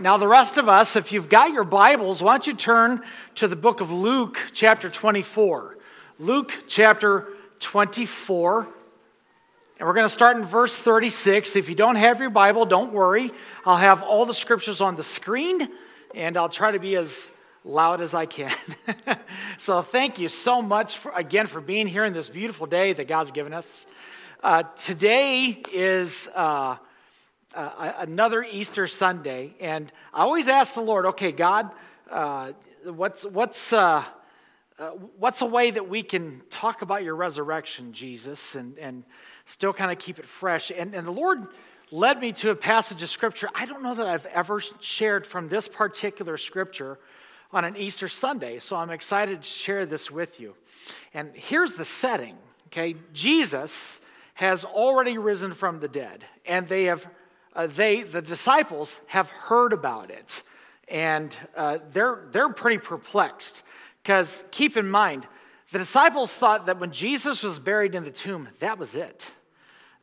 Now, the rest of us, if you've got your Bibles, why don't you turn to the book of Luke, chapter 24. Luke, chapter 24. And we're going to start in verse 36. If you don't have your Bible, don't worry. I'll have all the scriptures on the screen, and I'll try to be as loud as I can. so, thank you so much for, again for being here in this beautiful day that God's given us. Uh, today is. Uh, uh, another Easter Sunday, and I always ask the Lord, okay, God, uh, what's, what's, uh, uh, what's a way that we can talk about your resurrection, Jesus, and, and still kind of keep it fresh? And, and the Lord led me to a passage of Scripture I don't know that I've ever shared from this particular Scripture on an Easter Sunday, so I'm excited to share this with you. And here's the setting, okay? Jesus has already risen from the dead, and they have uh, they, the disciples, have heard about it. And uh, they're, they're pretty perplexed. Because keep in mind, the disciples thought that when Jesus was buried in the tomb, that was it.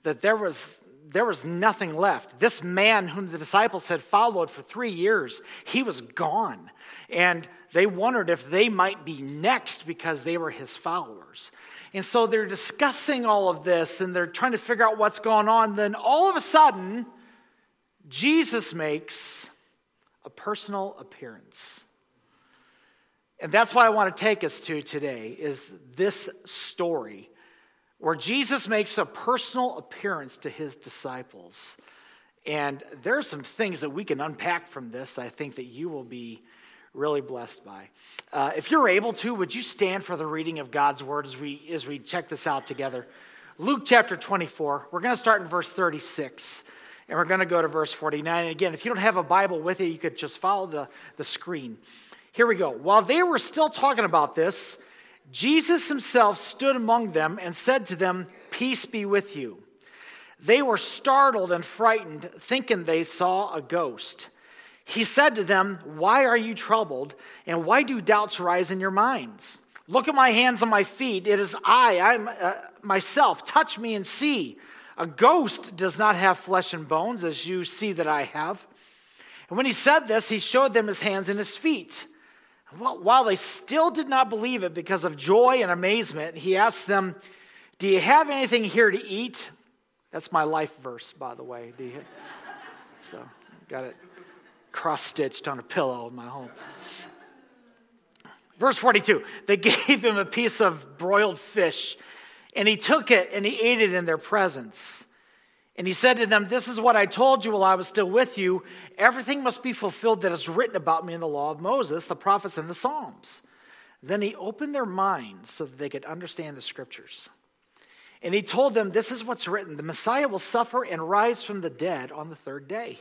That there was, there was nothing left. This man, whom the disciples had followed for three years, he was gone. And they wondered if they might be next because they were his followers. And so they're discussing all of this and they're trying to figure out what's going on. Then all of a sudden, Jesus makes a personal appearance. And that's what I want to take us to today is this story where Jesus makes a personal appearance to his disciples. And there are some things that we can unpack from this I think that you will be really blessed by. Uh, if you're able to, would you stand for the reading of God's word as we, as we check this out together? Luke chapter 24, we're going to start in verse 36. And we're going to go to verse 49. And again, if you don't have a Bible with you, you could just follow the, the screen. Here we go. While they were still talking about this, Jesus himself stood among them and said to them, Peace be with you. They were startled and frightened, thinking they saw a ghost. He said to them, Why are you troubled, and why do doubts rise in your minds? Look at my hands and my feet. It is I, I uh, myself. Touch me and see. A ghost does not have flesh and bones, as you see that I have. And when he said this, he showed them his hands and his feet. While they still did not believe it because of joy and amazement, he asked them, Do you have anything here to eat? That's my life verse, by the way. Do you? So, got it cross stitched on a pillow in my home. Verse 42 They gave him a piece of broiled fish and he took it and he ate it in their presence. And he said to them, This is what I told you while I was still with you. Everything must be fulfilled that is written about me in the law of Moses, the prophets, and the Psalms. Then he opened their minds so that they could understand the scriptures. And he told them, This is what's written the Messiah will suffer and rise from the dead on the third day.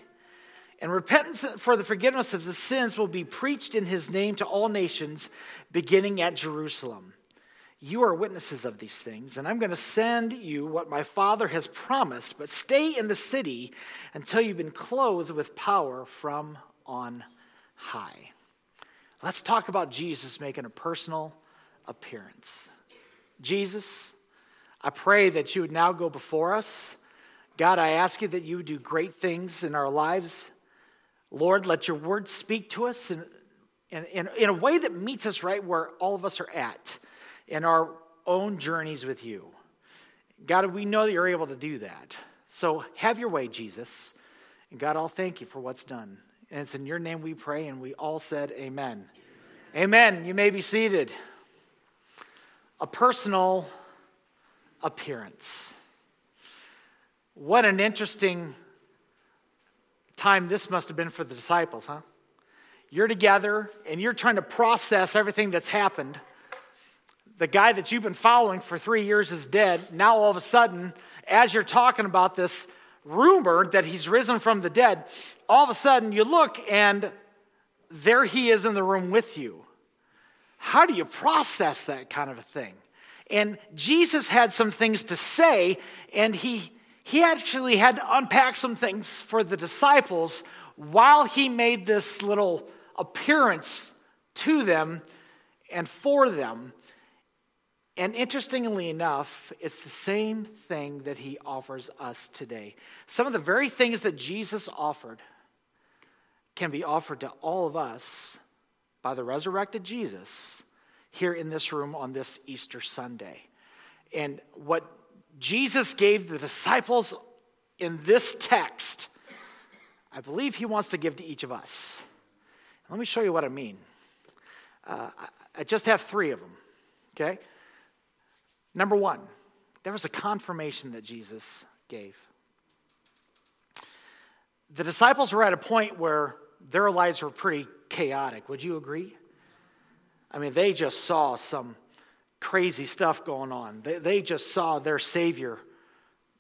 And repentance for the forgiveness of the sins will be preached in his name to all nations, beginning at Jerusalem. You are witnesses of these things, and I'm going to send you what my Father has promised, but stay in the city until you've been clothed with power from on high. Let's talk about Jesus making a personal appearance. Jesus, I pray that you would now go before us. God, I ask you that you would do great things in our lives. Lord, let your word speak to us in, in, in, in a way that meets us right where all of us are at in our own journeys with you. God, we know that you're able to do that. So have your way, Jesus. And God, I'll thank you for what's done. And it's in your name we pray, and we all said, Amen. Amen. You may be seated. A personal appearance. What an interesting time this must have been for the disciples, huh? You're together and you're trying to process everything that's happened the guy that you've been following for three years is dead. Now, all of a sudden, as you're talking about this rumor that he's risen from the dead, all of a sudden you look and there he is in the room with you. How do you process that kind of a thing? And Jesus had some things to say, and he, he actually had to unpack some things for the disciples while he made this little appearance to them and for them. And interestingly enough, it's the same thing that he offers us today. Some of the very things that Jesus offered can be offered to all of us by the resurrected Jesus here in this room on this Easter Sunday. And what Jesus gave the disciples in this text, I believe he wants to give to each of us. Let me show you what I mean. Uh, I just have three of them, okay? Number one, there was a confirmation that Jesus gave. The disciples were at a point where their lives were pretty chaotic. Would you agree? I mean, they just saw some crazy stuff going on. They, they just saw their Savior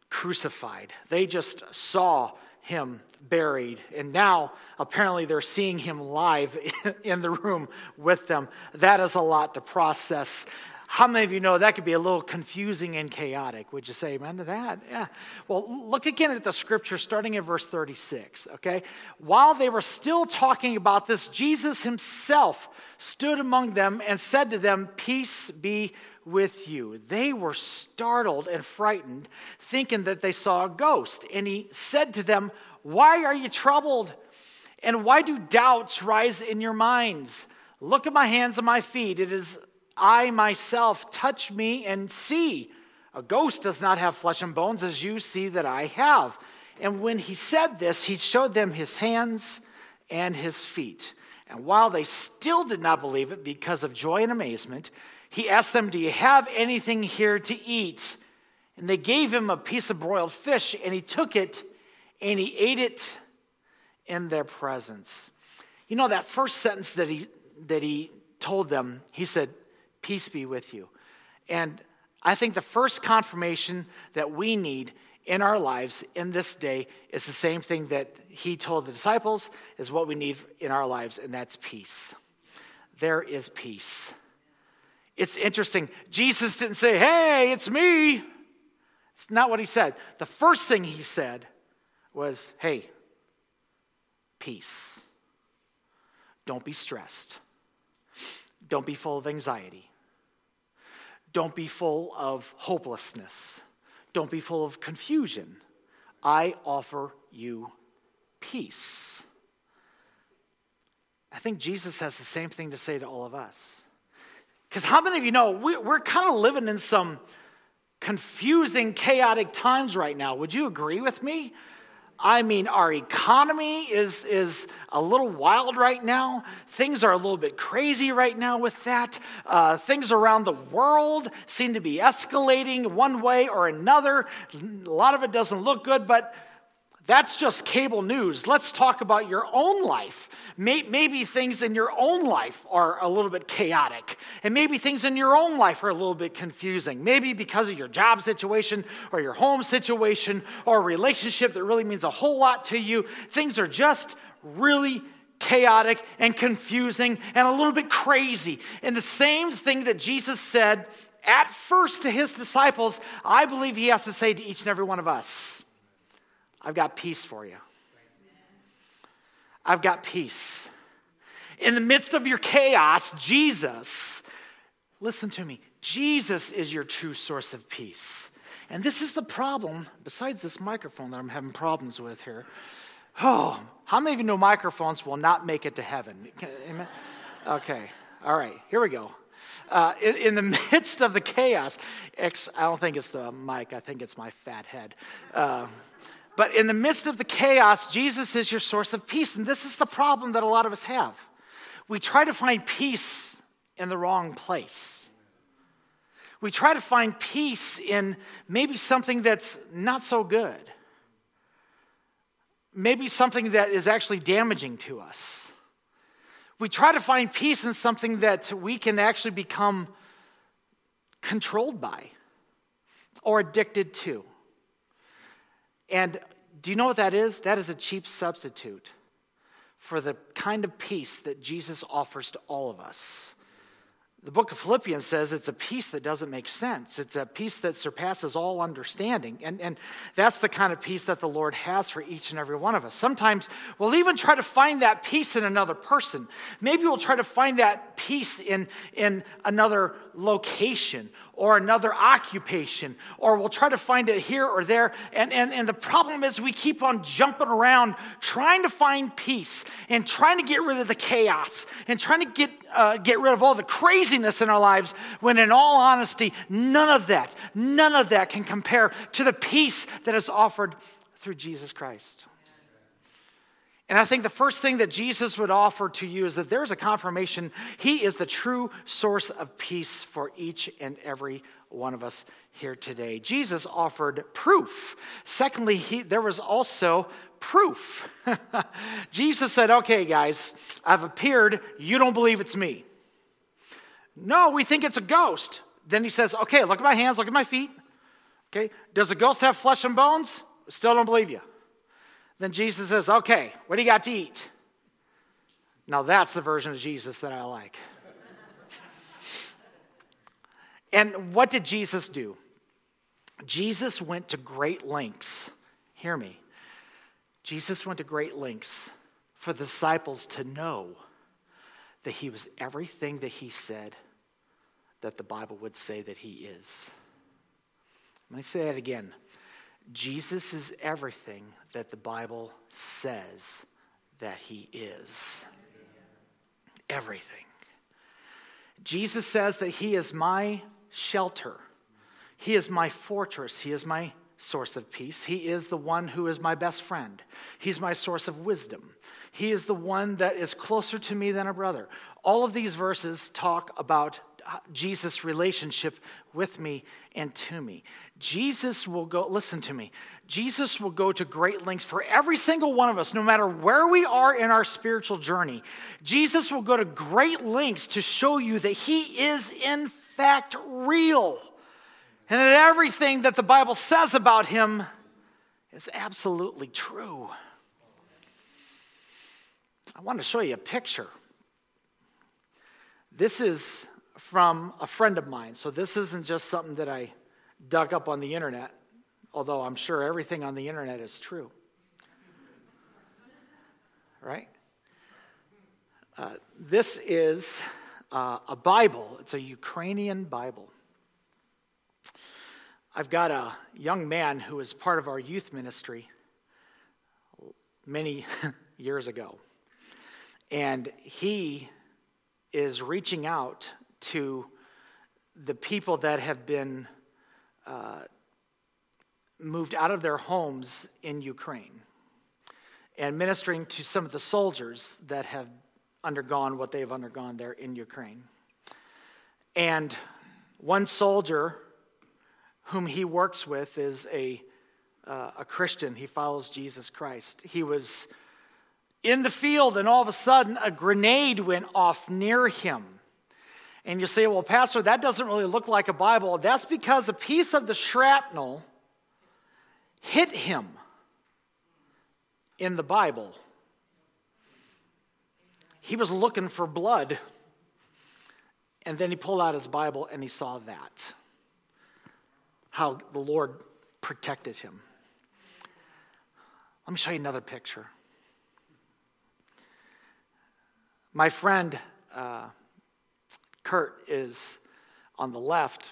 crucified, they just saw him buried. And now, apparently, they're seeing him live in the room with them. That is a lot to process. How many of you know that could be a little confusing and chaotic? Would you say amen to that? Yeah. Well, look again at the scripture starting in verse 36, okay? While they were still talking about this, Jesus himself stood among them and said to them, Peace be with you. They were startled and frightened, thinking that they saw a ghost. And he said to them, Why are you troubled? And why do doubts rise in your minds? Look at my hands and my feet. It is I myself touch me and see. A ghost does not have flesh and bones as you see that I have. And when he said this, he showed them his hands and his feet. And while they still did not believe it because of joy and amazement, he asked them, Do you have anything here to eat? And they gave him a piece of broiled fish, and he took it and he ate it in their presence. You know, that first sentence that he, that he told them, he said, Peace be with you. And I think the first confirmation that we need in our lives in this day is the same thing that he told the disciples is what we need in our lives, and that's peace. There is peace. It's interesting. Jesus didn't say, Hey, it's me. It's not what he said. The first thing he said was, Hey, peace. Don't be stressed. Don't be full of anxiety. Don't be full of hopelessness. Don't be full of confusion. I offer you peace. I think Jesus has the same thing to say to all of us. Because how many of you know we, are kind of living in some confusing, chaotic times right now? Would you agree with me? I mean, our economy is, is a little wild right now. Things are a little bit crazy right now with that. Uh, things around the world seem to be escalating one way or another. A lot of it doesn't look good, but that's just cable news. Let's talk about your own life. Maybe things in your own life are a little bit chaotic, and maybe things in your own life are a little bit confusing. Maybe because of your job situation or your home situation or a relationship that really means a whole lot to you. Things are just really chaotic and confusing and a little bit crazy. And the same thing that Jesus said at first to his disciples, I believe he has to say to each and every one of us. I've got peace for you. I've got peace. In the midst of your chaos, Jesus, listen to me, Jesus is your true source of peace. And this is the problem, besides this microphone that I'm having problems with here. Oh, how many of you know microphones will not make it to heaven? Amen? Okay, all right, here we go. Uh, in, in, the midst of the chaos, I don't think it's the mic, I think it's my fat head. Uh, but in the midst of the chaos, Jesus is your source of peace. And this is the problem that a lot of us have. We try to find peace in the wrong place. We try to find peace in maybe something that's not so good, maybe something that is actually damaging to us. We try to find peace in something that we can actually become controlled by or addicted to. And do you know what that is? That is a cheap substitute for the kind of peace that Jesus offers to all of us. The book of Philippians says it's a peace that doesn't make sense. It's a peace that surpasses all understanding. And, and that's the kind of peace that the Lord has for each and every one of us. Sometimes we'll even try to find that peace in another person. Maybe we'll try to find that peace in, in another location or another occupation, or we'll try to find it here or there. And, and, and the problem is we keep on jumping around trying to find peace and trying to get rid of the chaos and trying to get, uh, get rid of all the craziness in our lives when, in all honesty, none of that, none of that can compare to the peace that is offered through Jesus Christ. And I think the first thing that Jesus would offer to you is that there's a confirmation He is the true source of peace for each and every one of us here today. Jesus offered proof. Secondly, he, there was also proof. Jesus said, Okay, guys, I've appeared. You don't believe it's me. No, we think it's a ghost. Then he says, Okay, look at my hands, look at my feet. Okay, does a ghost have flesh and bones? Still don't believe you. Then Jesus says, Okay, what do you got to eat? Now that's the version of Jesus that I like. and what did Jesus do? Jesus went to great lengths. Hear me. Jesus went to great lengths for the disciples to know that he was everything that he said that the Bible would say that he is. Let me say that again. Jesus is everything that the Bible says that he is. Everything. Jesus says that he is my shelter, he is my fortress, he is my source of peace. He is the one who is my best friend. He's my source of wisdom. He is the one that is closer to me than a brother. All of these verses talk about Uh, Jesus' relationship with me and to me. Jesus will go, listen to me, Jesus will go to great lengths for every single one of us, no matter where we are in our spiritual journey. Jesus will go to great lengths to show you that He is, in fact, real. And that everything that the Bible says about Him is absolutely true. I want to show you a picture. This is from a friend of mine. So this isn't just something that I dug up on the internet, although I'm sure everything on the internet is true. Right? Uh, this is uh, a Bible, it's a Ukrainian Bible. I've got a young man who was part of our youth ministry many years ago. And he is reaching out to the people that have been uh, moved out of their homes in Ukraine and ministering to some of the soldiers that have undergone what they've undergone there in Ukraine. And one soldier whom he works with is a, uh, a Christian. He follows Jesus Christ. He was in the field, and all of a sudden, a grenade went off near him. And you say, well, Pastor, that doesn't really look like a Bible. That's because a piece of the shrapnel hit him in the Bible. He was looking for blood. And then he pulled out his Bible and he saw that. How the Lord protected him. Let me show you another picture. My friend, uh, Kurt is on the left.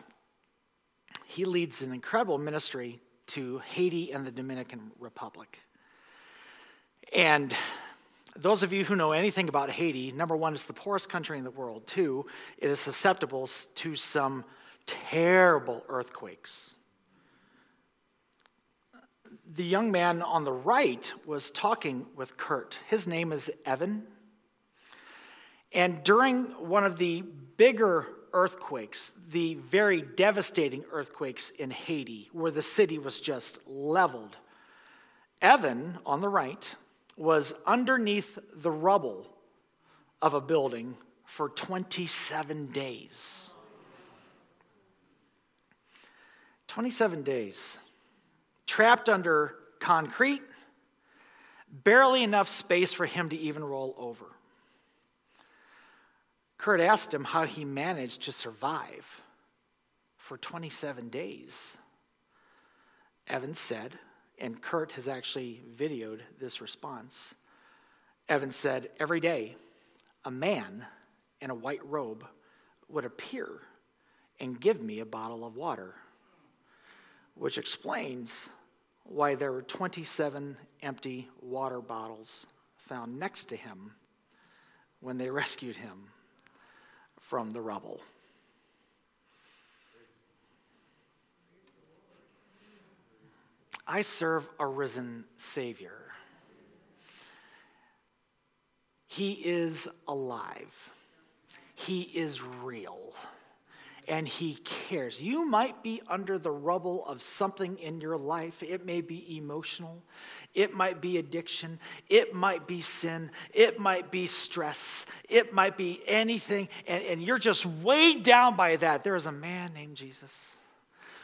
He leads an incredible ministry to Haiti and the Dominican Republic. And those of you who know anything about Haiti, number one, it's the poorest country in the world. Two, it is susceptible to some terrible earthquakes. The young man on the right was talking with Kurt. His name is Evan. And during one of the bigger earthquakes, the very devastating earthquakes in Haiti, where the city was just leveled, Evan, on the right, was underneath the rubble of a building for 27 days. 27 days. Trapped under concrete, barely enough space for him to even roll over. Kurt asked him how he managed to survive for 27 days. Evan said, and Kurt has actually videoed this response. Evan said, Every day, a man in a white robe would appear and give me a bottle of water. Which explains why there were 27 empty water bottles found next to him when they rescued him from the rubble. I serve a risen Savior. He is alive. He is real. And He cares. You might be under the rubble of something in your life. It may be emotional, it might be addiction, it might be sin, it might be stress, it might be anything. And, and you're just weighed down by that. There is a man named Jesus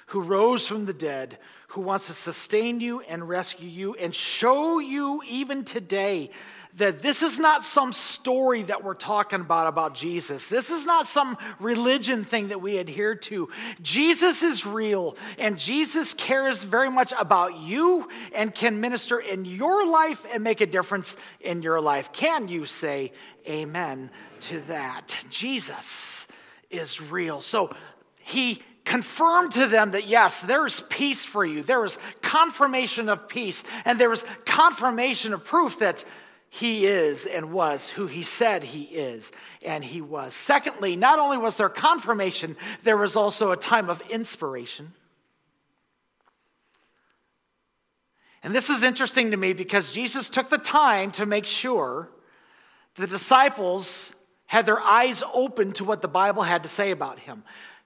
who rose from the dead, who wants to sustain you and rescue you and show you even today that this is not some story that we're talking about about Jesus. This is not some religion thing that we adhere to. Jesus is real, and Jesus cares very much about you and can minister in your life and make a difference in your life. Can you say amen to that? Jesus is real. So he confirmed to them that yes, there is peace for you. There is confirmation of peace, and there is confirmation of proof that he is and was who he said he is and he was. Secondly, not only was there confirmation, there was also a time of inspiration. And this is interesting to me because Jesus took the time to make sure the disciples had their eyes open to what the Bible had to say about him.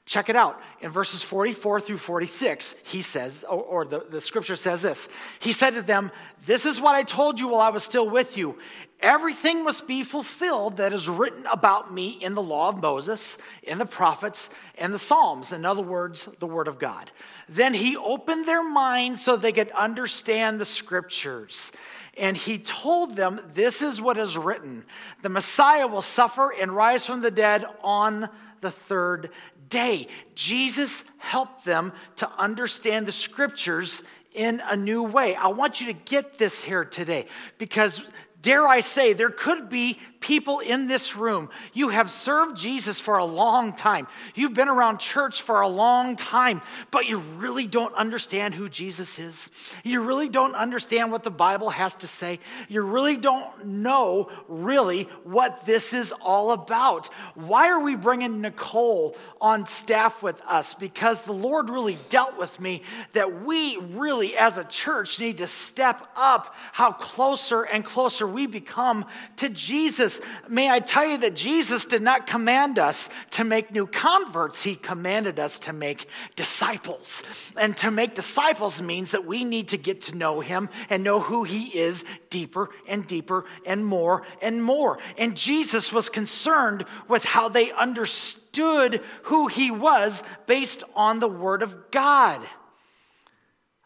Check it out. In verses 44 through 46, he says, or, or, the, the scripture says this He said to them, This is what I told you while I was still with you. Everything must be fulfilled that is written about me in the law of Moses, in the prophets, and the Psalms. In other words, the Word of God. Then he opened their minds so they could understand the scriptures. And he told them, This is what is written the Messiah will suffer and rise from the dead on the third day. Jesus helped them to understand the scriptures in a new way. I want you to get this here today because dare I say, there could be people in this room. You have served Jesus for a long time. You've been around church for a long time, but you really don't understand who Jesus is. You really don't understand what the Bible has to say. You really don't know really what this is all about. Why are we bringing Nicole on staff with us? Because the Lord really dealt with me that we really, as a church, need to step up how closer and closer we become to Jesus. May I tell you that Jesus did not command us to make new converts, He commanded us to make disciples. And to make disciples means that we need to get to know Him and know who He is deeper and deeper and more and more. And Jesus was concerned with how they understood who He was based on the Word of God.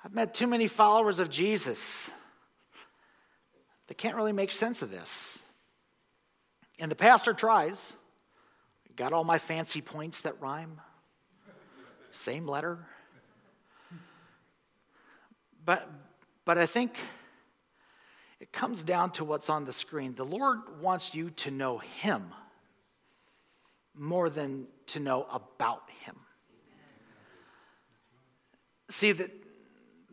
I've met too many followers of Jesus that can't really make sense of this. And the pastor tries. Got all my fancy points that rhyme. Same letter. But, but I think it comes down to what's on the screen. The Lord wants you to know Him more than to know about Him. See, the,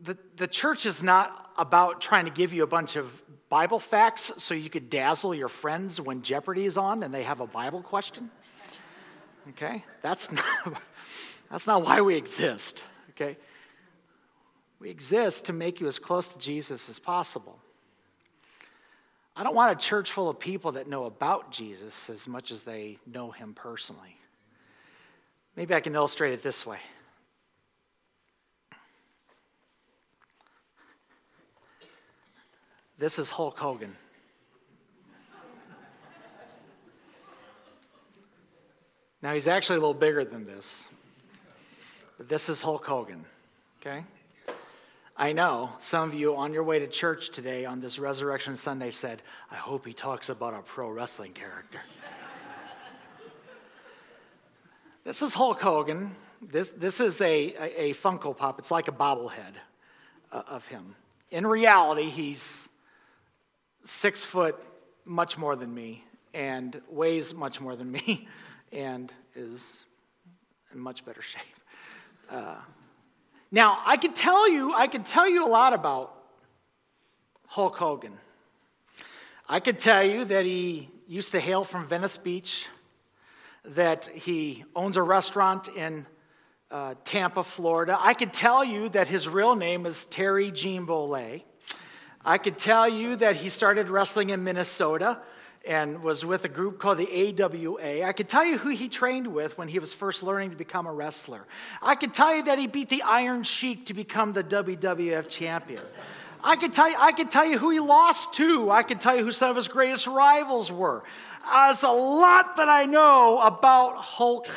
the, the church is not about trying to give you a bunch of Bible facts so you could dazzle your friends when Jeopardy is on and they have a Bible question? Okay? That's not, that's not why we exist. Okay? We exist to make you as close to Jesus as possible. I don't want a church full of people that know about Jesus as much as they know him personally. Maybe I can illustrate it this way. This is Hulk Hogan. Now, he's actually a little bigger than this, but this is Hulk Hogan, okay? I know some of you on your way to church today on this Resurrection Sunday said, I hope he talks about a pro wrestling character. this is Hulk Hogan. This, this is a, a, a Funko Pop. It's like a bobblehead uh, of him. In reality, he's six foot, much more than me, and weighs much more than me, and is in much better shape. Uh, now, I could tell you, I could tell you a lot about Hulk Hogan. I could tell you that he used to hail from Venice Beach, that he owns a restaurant in uh, Tampa, Florida. I could tell you that his real name is Terry Gene Bollea. I could tell you that he started wrestling in Minnesota and was with a group called the AWA. I could tell you who he trained with when he was first learning to become a wrestler. I could tell you that he beat the Iron Sheik to become the WWF champion. I could tell you, I could tell you who he lost to. I could tell you who some of his greatest rivals were. Uh, there's a lot that I know about Hulk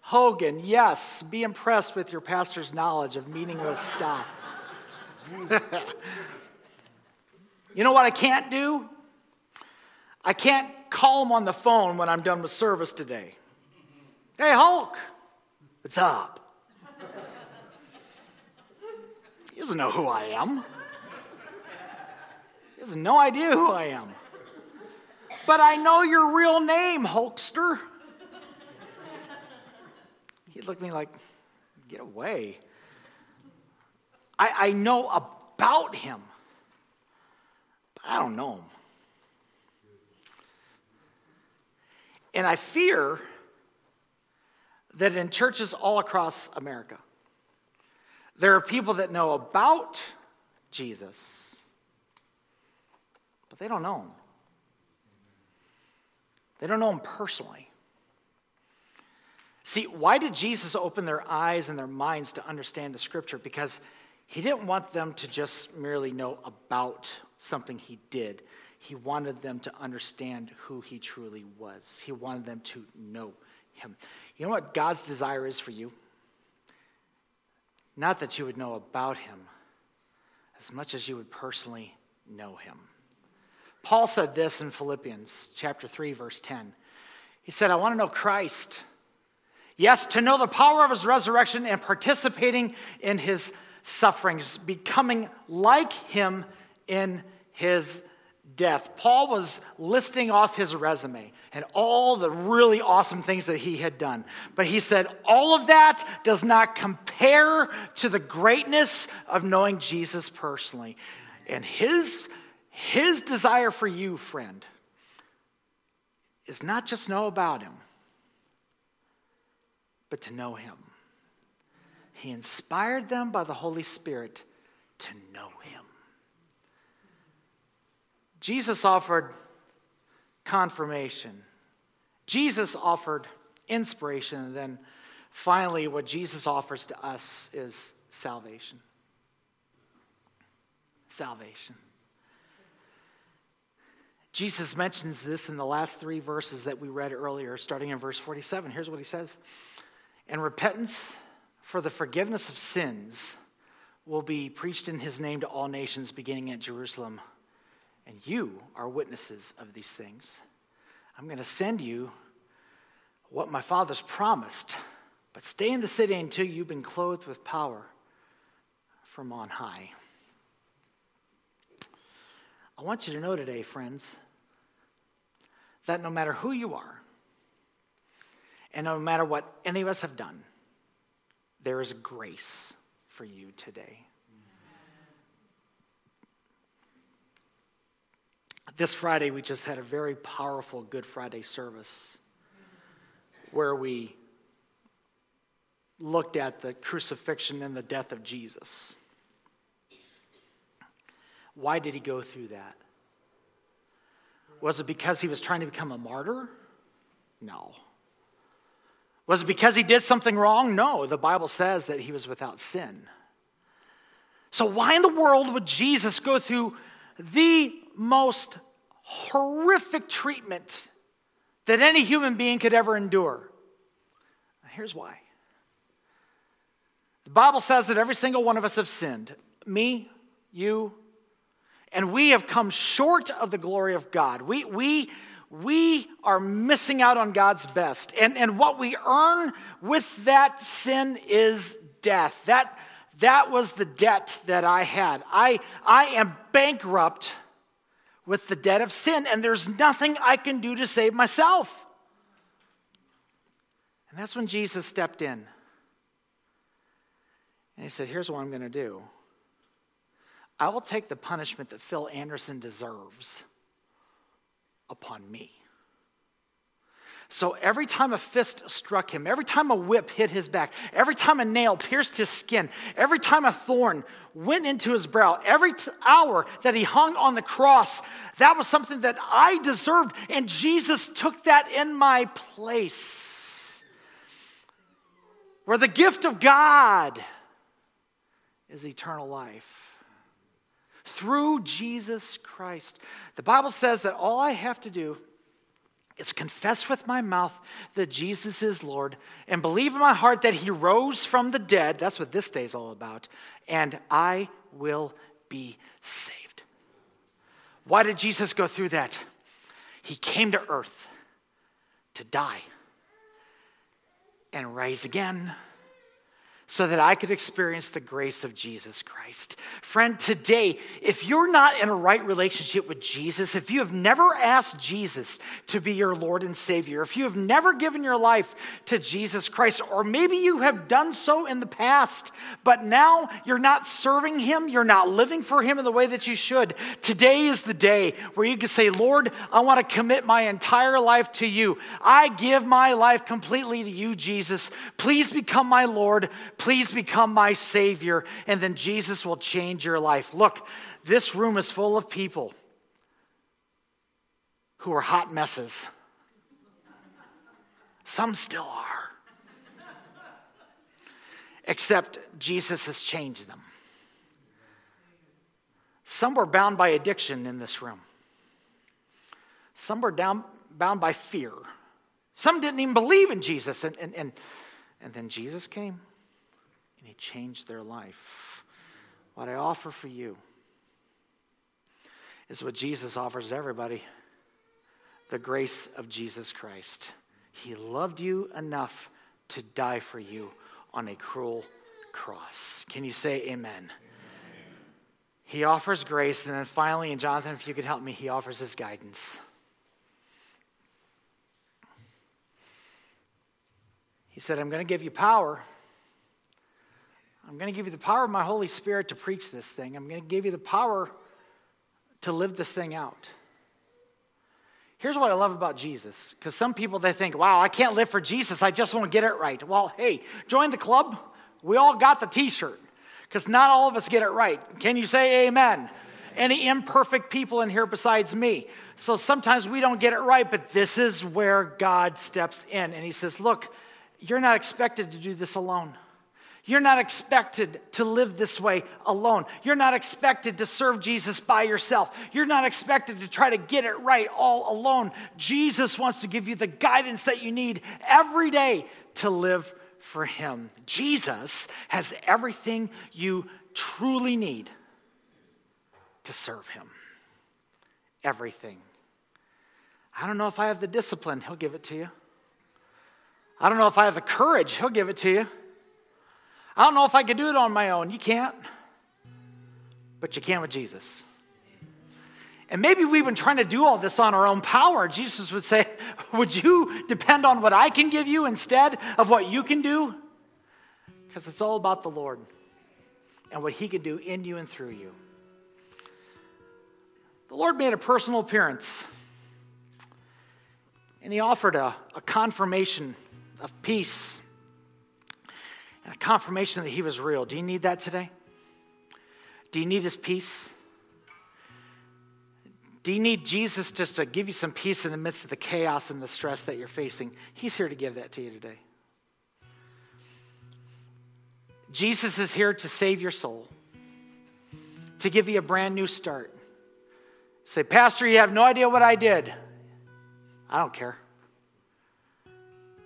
Hogan. Yes, be impressed with your pastor's knowledge of meaningless stuff. you know what I can't do? I can't call him on the phone when I'm done with service today. Hey, Hulk, what's up? He doesn't know who I am. He has no idea who I am. But I know your real name, Hulkster. He looked at me like, get away. I, I know about him, I don't know him. And I fear that in churches all across America, there are people that know about Jesus but they don't know him. They don't know him personally. See, why did Jesus open their eyes and their minds to understand the scripture? Because he didn't want them to just merely know about something he did. He wanted them to understand who he truly was. He wanted them to know him. You know what God's desire is for you? Not that you would know about him as much as you would personally know him. Paul said this in Philippians chapter 3 verse 10. He said, "I want to know Christ. Yes, to know the power of his resurrection and participating in his sufferings, becoming like him in his death." Paul was listing off his resume and all the really awesome things that he had done. But he said, all of that does not compare to the greatness of knowing Jesus personally. And his his desire for you, friend, is not just know about him, but to know him. He inspired them by the Holy Spirit to know. Jesus offered confirmation. Jesus offered inspiration. And then finally, what Jesus offers to us is salvation. Salvation. Jesus mentions this in the last three verses that we read earlier, starting in verse 47. Here's what he says And repentance for the forgiveness of sins will be preached in his name to all nations, beginning at Jerusalem. And you are witnesses of these things. I'm going to send you what my father's promised, but stay in the city until you've been clothed with power from on high. I want you to know today, friends, that no matter who you are, and no matter what any of us have done, there is grace for you today. This Friday, we just had a very powerful Good Friday service where we looked at the crucifixion and the death of Jesus. Why did he go through that? Was it because he was trying to become a martyr? No. Was it because he did something wrong? No. The Bible says that he was without sin. So, why in the world would Jesus go through the most horrific treatment that any human being could ever endure? Here's why. The Bible says that every single one of us have sinned. Me, you, and we have come short of the glory of God. We, we, we are missing out on God's best. And, and what we earn with that sin is death. That, that was the debt that I had. I, I am bankrupt with the debt of sin, and there's nothing I can do to save myself. And that's when Jesus stepped in. And he said, Here's what I'm going to do I will take the punishment that Phil Anderson deserves upon me. So every time a fist struck him, every time a whip hit his back, every time a nail pierced his skin, every time a thorn went into his brow, every t- hour that he hung on the cross, that was something that I deserved. And Jesus took that in my place. Where the gift of God is eternal life through Jesus Christ. The Bible says that all I have to do is confess with my mouth that Jesus is Lord and believe in my heart that he rose from the dead. That's what this day is all about. And I will be saved. Why did Jesus go through that? He came to earth to die and rise again so that I could experience the grace of Jesus Christ. Friend, today, if you're not in a right relationship with Jesus, if you have never asked Jesus to be your Lord and Savior, if you have never given your life to Jesus Christ, or maybe you have done so in the past, but now you're not serving Him, you're not living for Him in the way that you should, today is the day where you can say, Lord, I want to commit my entire life to you. I give my life completely to you, Jesus. Please become my Lord. Please become my Savior, and then Jesus will change your life. Look, this room is full of people who are hot messes. Some still are. Except Jesus has changed them. Some were bound by addiction in this room. Some were down, bound by fear. Some didn't even believe in Jesus. And, and, and, and then Jesus came changed their life. What I offer for you is what Jesus offers everybody the grace of Jesus Christ. He loved you enough to die for you on a cruel cross. Can you say amen? amen? He offers grace, and then finally, and Jonathan, if you could help me, he offers his guidance. He said, I'm going to give you power I'm going to give you the power of my Holy Spirit to preach this thing. I'm going to give you the power to live this thing out. Here's what I love about Jesus because some people they think, wow, I can't live for Jesus. I just won't get it right. Well, hey, join the club. We all got the t shirt because not all of us get it right. Can you say amen? Any imperfect people in here besides me. So sometimes we don't get it right, but this is where God steps in and He says, look, you're not expected to do this alone. You're not expected to live this way alone. You're not expected to serve Jesus by yourself. You're not expected to try to get it right all alone. Jesus wants to give you the guidance that you need every day to live for Him. Jesus has everything you truly need to serve Him. Everything. I don't know if I have the discipline, He'll give it to you. I don't know if I have the courage, He'll give it to you. I don't know if I could do it on my own. You can't. But you can with Jesus. And maybe we've been trying to do all this on our own power. Jesus would say, Would you depend on what I can give you instead of what you can do? Because it's all about the Lord and what He can do in you and through you. The Lord made a personal appearance, and He offered a, a confirmation of peace and a confirmation that He was real. Do you need that today? Do you need His peace? Do you need Jesus just to give you some peace in the midst of the chaos and the stress that you're facing? He's here to give that to you today. Jesus is here to save your soul, to give you a brand new start. Say, Pastor, you have no idea what I did. I don't care.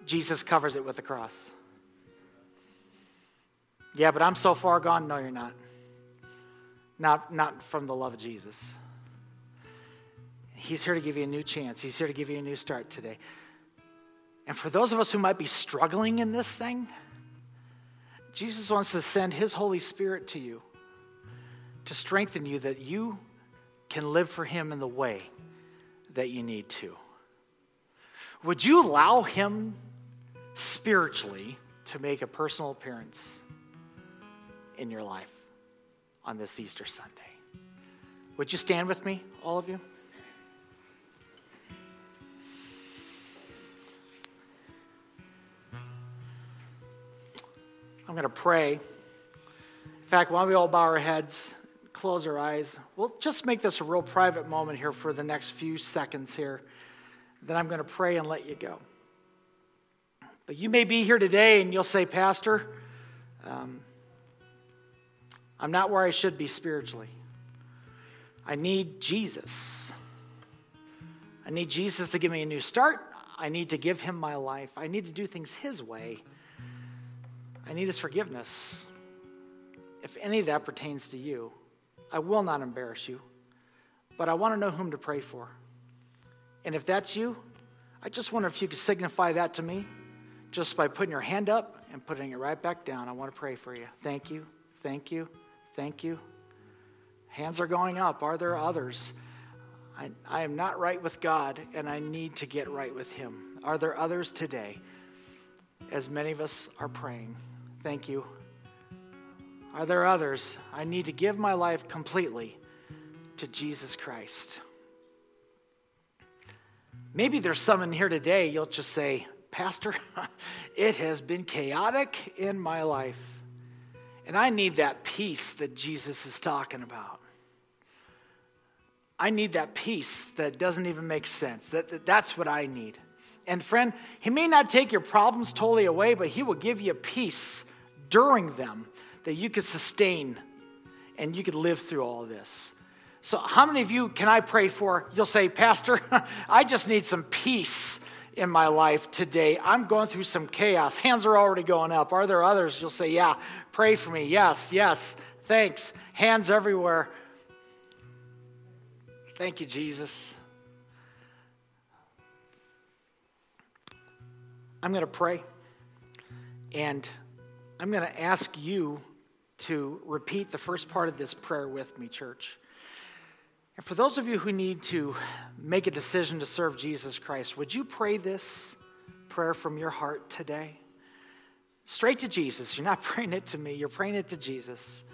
Jesus covers it with the cross. Yeah, but I'm so far gone. No, you're not. Not, not from the love of Jesus. He's here to give you a new chance. He's here to give you a new start today. And for those of us who might be struggling in this thing, Jesus wants to send His Holy Spirit to you to strengthen you that you can live for Him in the way that you need to. Would you allow Him spiritually to make a personal appearance in your life on this Easter Sunday. Would you stand with me, all of you? I'm going to pray. In fact, why don't we all bow our heads, close our eyes? We'll just make this a real private moment here for the next few seconds here. Then I'm going to pray and let you go. But you may be here today and you'll say, Pastor, um, I'm not where I should be spiritually. I need Jesus. I need Jesus to give me a new start. I need to give him my life. I need to do things his way. I need his forgiveness. If any of that pertains to you, I will not embarrass you, but I want to know whom to pray for. And if that's you, I just wonder if you could signify that to me just by putting your hand up and putting it right back down. I want to pray for you. Thank you. Thank you. Thank you. Hands are going up. Are there others? I, I am not right with God and I need to get right with Him. Are there others today? As many of us are praying. Thank you. Are there others? I need to give my life completely to Jesus Christ. Maybe there's someone here today, you'll just say, Pastor, it has been chaotic in my life. And I need that peace that Jesus is talking about. I need that peace that doesn't even make sense. That, that, that's what I need. And friend, he may not take your problems totally away, but he will give you peace during them that you could sustain and you could live through all this. So, how many of you can I pray for? You'll say, Pastor, I just need some peace in my life today. I'm going through some chaos. Hands are already going up. Are there others? You'll say, Yeah, pray for me. Yes, yes, thanks. Hands everywhere. Thank you, Jesus. I'm going to pray, and I'm going to ask you to repeat the first part of this prayer with me, church. And for those of you who need to make a decision to serve Jesus Christ, would you pray this prayer from your heart today? Straight to Jesus. You're not praying it to me, you're praying it to Jesus.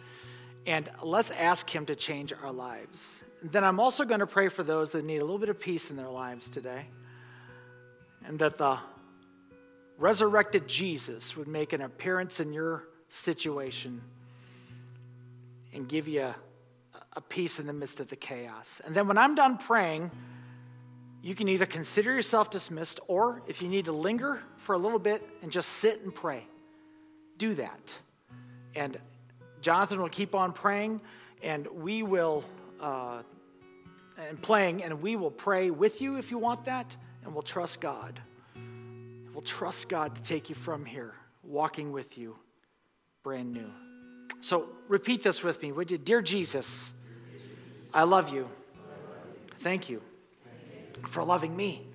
And let's ask Him to change our lives. Then I'm also going to pray for those that need a little bit of peace in their lives today. And that the resurrected Jesus would make an appearance in your situation and give you a, a peace in the midst of the chaos. And then when I'm done praying, you can either consider yourself dismissed or if you need to linger for a little bit and just sit and pray, do that. And Jonathan will keep on praying, and we will, uh, and playing, and we will pray with you if you want that, and we'll trust God. We'll trust God to take you from here, walking with you, brand new. So repeat this with me, would you? Dear Jesus, I love you. Thank you for loving me.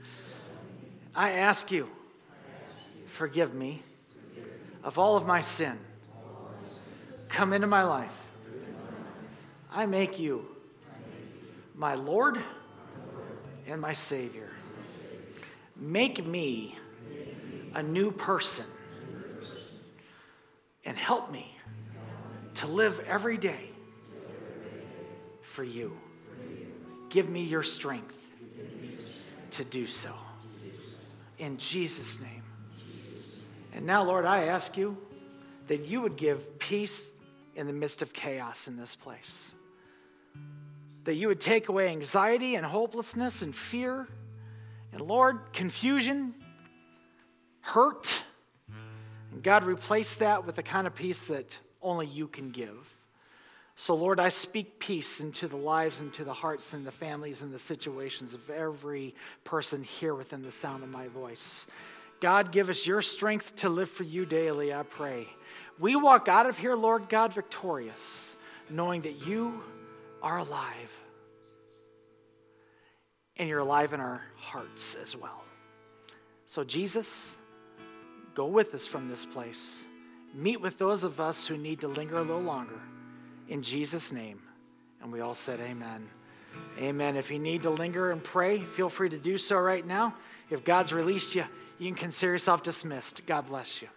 I ask you, forgive me of all of my sin. Come into my life. I make you my Lord and my Savior. Make me a new person and help me to live every day for you. Give me your strength to do so. In Jesus' name. And now, Lord, I ask you that you would give peace in the midst of chaos in this place. That you would take away anxiety and hopelessness and fear. And Lord, confusion, hurt. And God, replace that with the kind of peace that only you can give. So, Lord, I speak peace into the lives and to the hearts and the families and the situations of every person here within the sound of my voice. God, give us your strength to live for you daily, I pray. We walk out of here, Lord God, victorious, knowing that you are alive. And you're alive in our hearts as well. So, Jesus, go with us from this place. Meet with those of us who need to linger a little longer. In Jesus' name. And we all said, Amen. Amen. If you need to linger and pray, feel free to do so right now. If God's released you, you can consider yourself dismissed. God bless you.